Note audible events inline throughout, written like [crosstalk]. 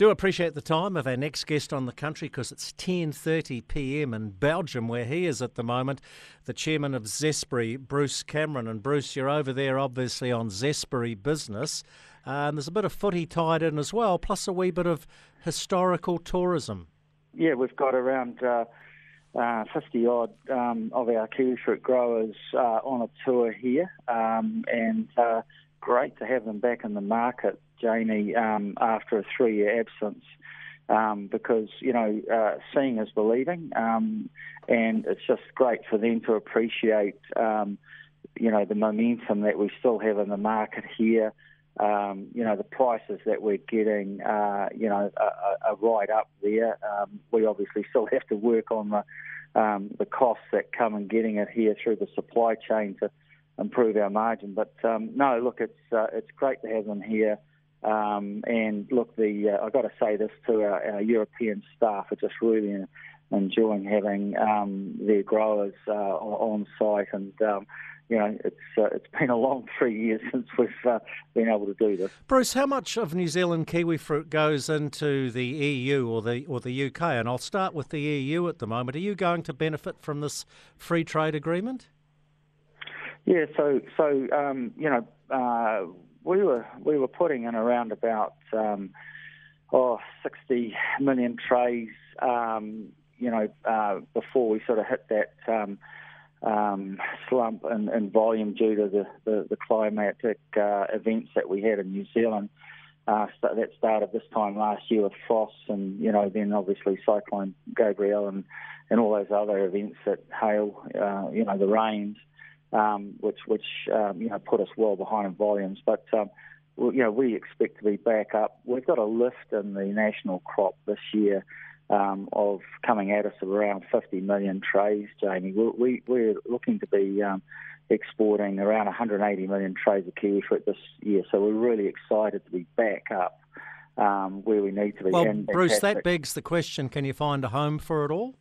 Do appreciate the time of our next guest on the country because it's 10:30 p.m. in Belgium where he is at the moment, the chairman of Zespri, Bruce Cameron. And Bruce, you're over there obviously on Zespri business. Um, there's a bit of footy tied in as well, plus a wee bit of historical tourism. Yeah, we've got around uh, uh, 50 odd um, of our kiwifruit growers uh, on a tour here, um, and uh, great to have them back in the market, Jamie, um, after a three year absence. Um, because you know, uh, seeing is believing, um, and it's just great for them to appreciate, um, you know, the momentum that we still have in the market here. Um, you know, the prices that we're getting, uh, you know, are, are right up there. Um, we obviously still have to work on the um, the costs that come in getting it here through the supply chain to improve our margin. But um, no, look, it's uh, it's great to have them here. Um, and look, the uh, I've got to say this to our, our European staff are just really enjoying having um, their growers uh, on site, and um, you know it's uh, it's [laughs] been a long three years since we've uh, been able to do this. Bruce, how much of New Zealand kiwi fruit goes into the EU or the or the UK? And I'll start with the EU at the moment. Are you going to benefit from this free trade agreement? Yeah, so so um, you know uh, we were we were putting in around about um, oh 60 million trays, um, you know, uh, before we sort of hit that um, um, slump in, in, volume due to the the, the climatic uh, events that we had in New Zealand. Uh, that started this time last year with frosts, and you know, then obviously Cyclone Gabrielle and and all those other events that hail, uh, you know, the rains um, which which um, you know put us well behind in volumes. But um, you know we expect to be back up. We've got a lift in the national crop this year. Um, of coming at us of around 50 million trays, Jamie. We, we, are looking to be um, exporting around 180 million trays of kiwi fruit this year, so we're really excited to be back up um, where we need to be. Well, and Bruce, that begs the question: Can you find a home for it all?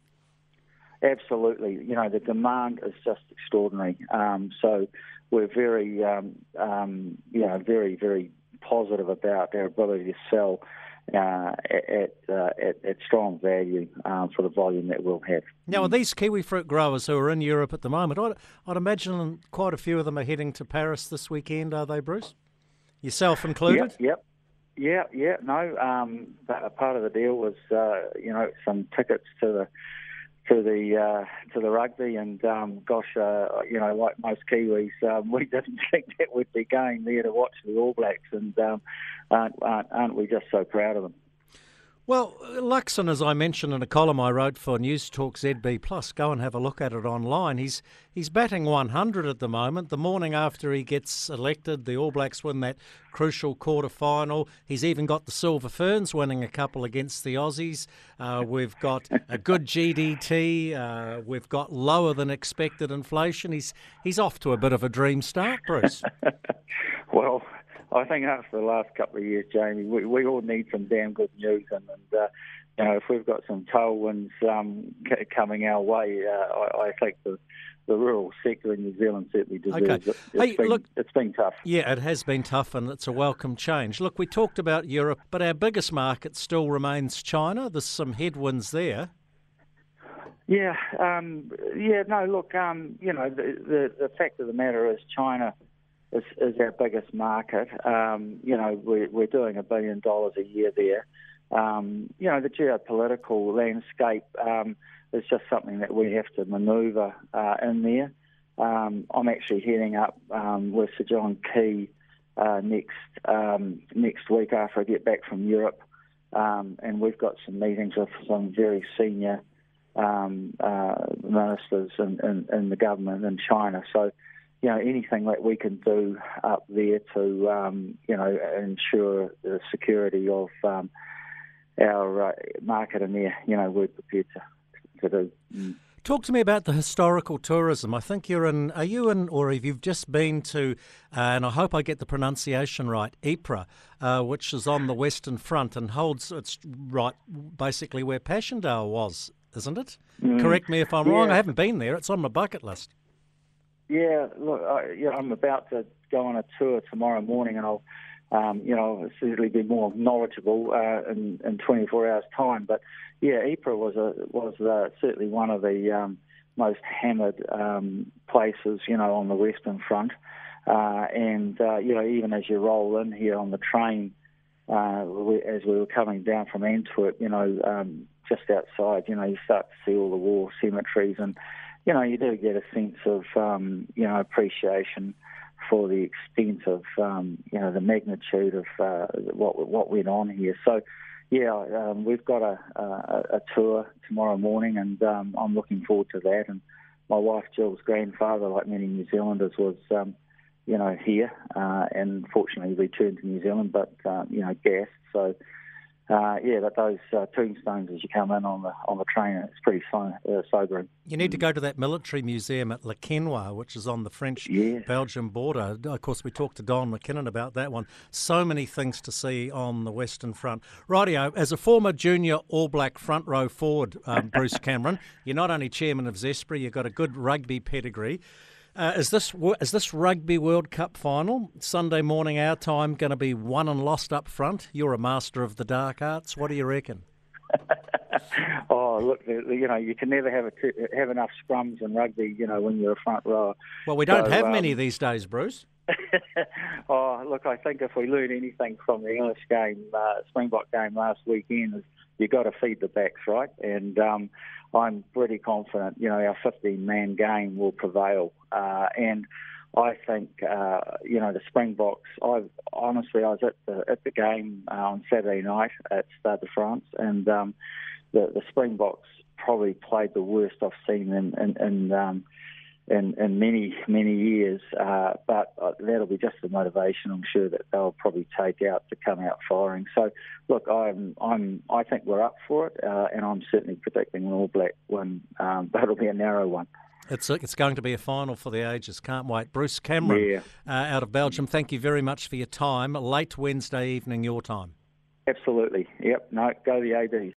Absolutely. You know, the demand is just extraordinary. Um, so we're very, um, um, you know, very, very positive about our ability to sell uh, at, uh, at, at strong value um, for the volume that we'll have. Now, are these kiwi fruit growers who are in Europe at the moment, I'd, I'd imagine quite a few of them are heading to Paris this weekend, are they, Bruce? Yourself included? Yep, yep. Yeah, yeah, no. Um, but a part of the deal was, uh, you know, some tickets to the to the uh, to the rugby, and um, gosh, uh, you know, like most Kiwis, um, we [laughs] didn't think that we'd be going there to watch the All Blacks, and um, aren't, aren't, aren't we just so proud of them? Well, Luxon, as I mentioned in a column I wrote for News Talk ZB Plus, go and have a look at it online. He's he's batting 100 at the moment. The morning after he gets elected, the All Blacks win that crucial quarter final. He's even got the Silver Ferns winning a couple against the Aussies. Uh, we've got a good GDT. Uh, we've got lower than expected inflation. He's he's off to a bit of a dream start, Bruce. [laughs] well, I think after the last couple of years, Jamie, we, we all need some damn good news, and, and uh, you know if we've got some tailwinds um, c- coming our way, uh, I, I think the the rural sector in New Zealand certainly deserves okay. it. It's, hey, been, look, it's been tough. Yeah, it has been tough, and it's a welcome change. Look, we talked about Europe, but our biggest market still remains China. There's some headwinds there. Yeah, um, yeah. No, look, um, you know, the, the the fact of the matter is China is, is our biggest market. Um, you know, we're, we're doing a billion dollars a year there. Um, you know, the geopolitical landscape um, is just something that we have to manoeuvre uh, in there. Um, I'm actually heading up um, with Sir John Key uh, next um, next week after I get back from Europe, um, and we've got some meetings with some very senior um, uh, ministers in, in, in, the government in China. So you know, anything that we can do up there to, um, you know, ensure the security of um, our uh, market in there, you know, we're prepared to, to do. Mm. Talk to me about the historical tourism. I think you're in, are you in, or have you just been to, uh, and I hope I get the pronunciation right, Ypres, uh, which is on the Western Front and holds, it's right basically where Passchendaele was, isn't it? Mm. Correct me if I'm yeah. wrong. I haven't been there. It's on my bucket list. Yeah, look, I, yeah, I'm about to go on a tour tomorrow morning, and I'll um, you know, certainly be more knowledgeable uh, in, in 24 hours' time. But yeah, Ypres was a was uh, certainly one of the um, most hammered um, places, you know, on the Western Front. Uh, and uh, you know, even as you roll in here on the train, uh, we, as we were coming down from Antwerp, you know, um, just outside, you know, you start to see all the war cemeteries, and you know, you do get a sense of um, you know appreciation for the extent of um, you know the magnitude of uh, what what went on here. So yeah, um, we've got a, a, a tour tomorrow morning, and um, I'm looking forward to that. And my wife Jill's grandfather, like many New Zealanders, was um, you know here, uh, and fortunately returned to New Zealand, but uh, you know gassed. So uh, yeah, but those uh, tombstones as you come in on the on the train, it's pretty so, uh, sobering. You need to go to that military museum at Le Quesnoy, which is on the French-Belgian yeah. border. Of course, we talked to Don McKinnon about that one. So many things to see on the Western Front. Rightio, as a former junior All Black front row forward, um, Bruce [laughs] Cameron, you're not only chairman of Zespri, you've got a good rugby pedigree. Uh, is this is this Rugby World Cup final Sunday morning our time going to be won and lost up front? You're a master of the dark arts. What do you reckon? [laughs] oh, look, you know, you can never have a, have enough scrums in rugby. You know, when you're a front row. Well, we don't so, have um, many these days, Bruce. [laughs] oh, look, I think if we learn anything from the English game, uh, Springbok game last weekend, is you've got to feed the backs, right? And um, I'm pretty confident, you know, our 15 man game will prevail. Uh, and I think, uh, you know, the Springboks, I honestly, I was at the, at the game uh, on Saturday night at Stade de France, and um, the, the Springboks probably played the worst I've seen in, in, in um, in, in many many years. Uh, but uh, that'll be just the motivation. I'm sure that they'll probably take out to come out firing. So look, I'm I'm I think we're up for it, uh, and I'm certainly predicting an All Black one, um, [laughs] but it'll be a narrow one. It's, it's going to be a final for the ages. Can't wait. Bruce Cameron yeah. uh, out of Belgium, thank you very much for your time. Late Wednesday evening, your time. Absolutely. Yep. No, go the ABs.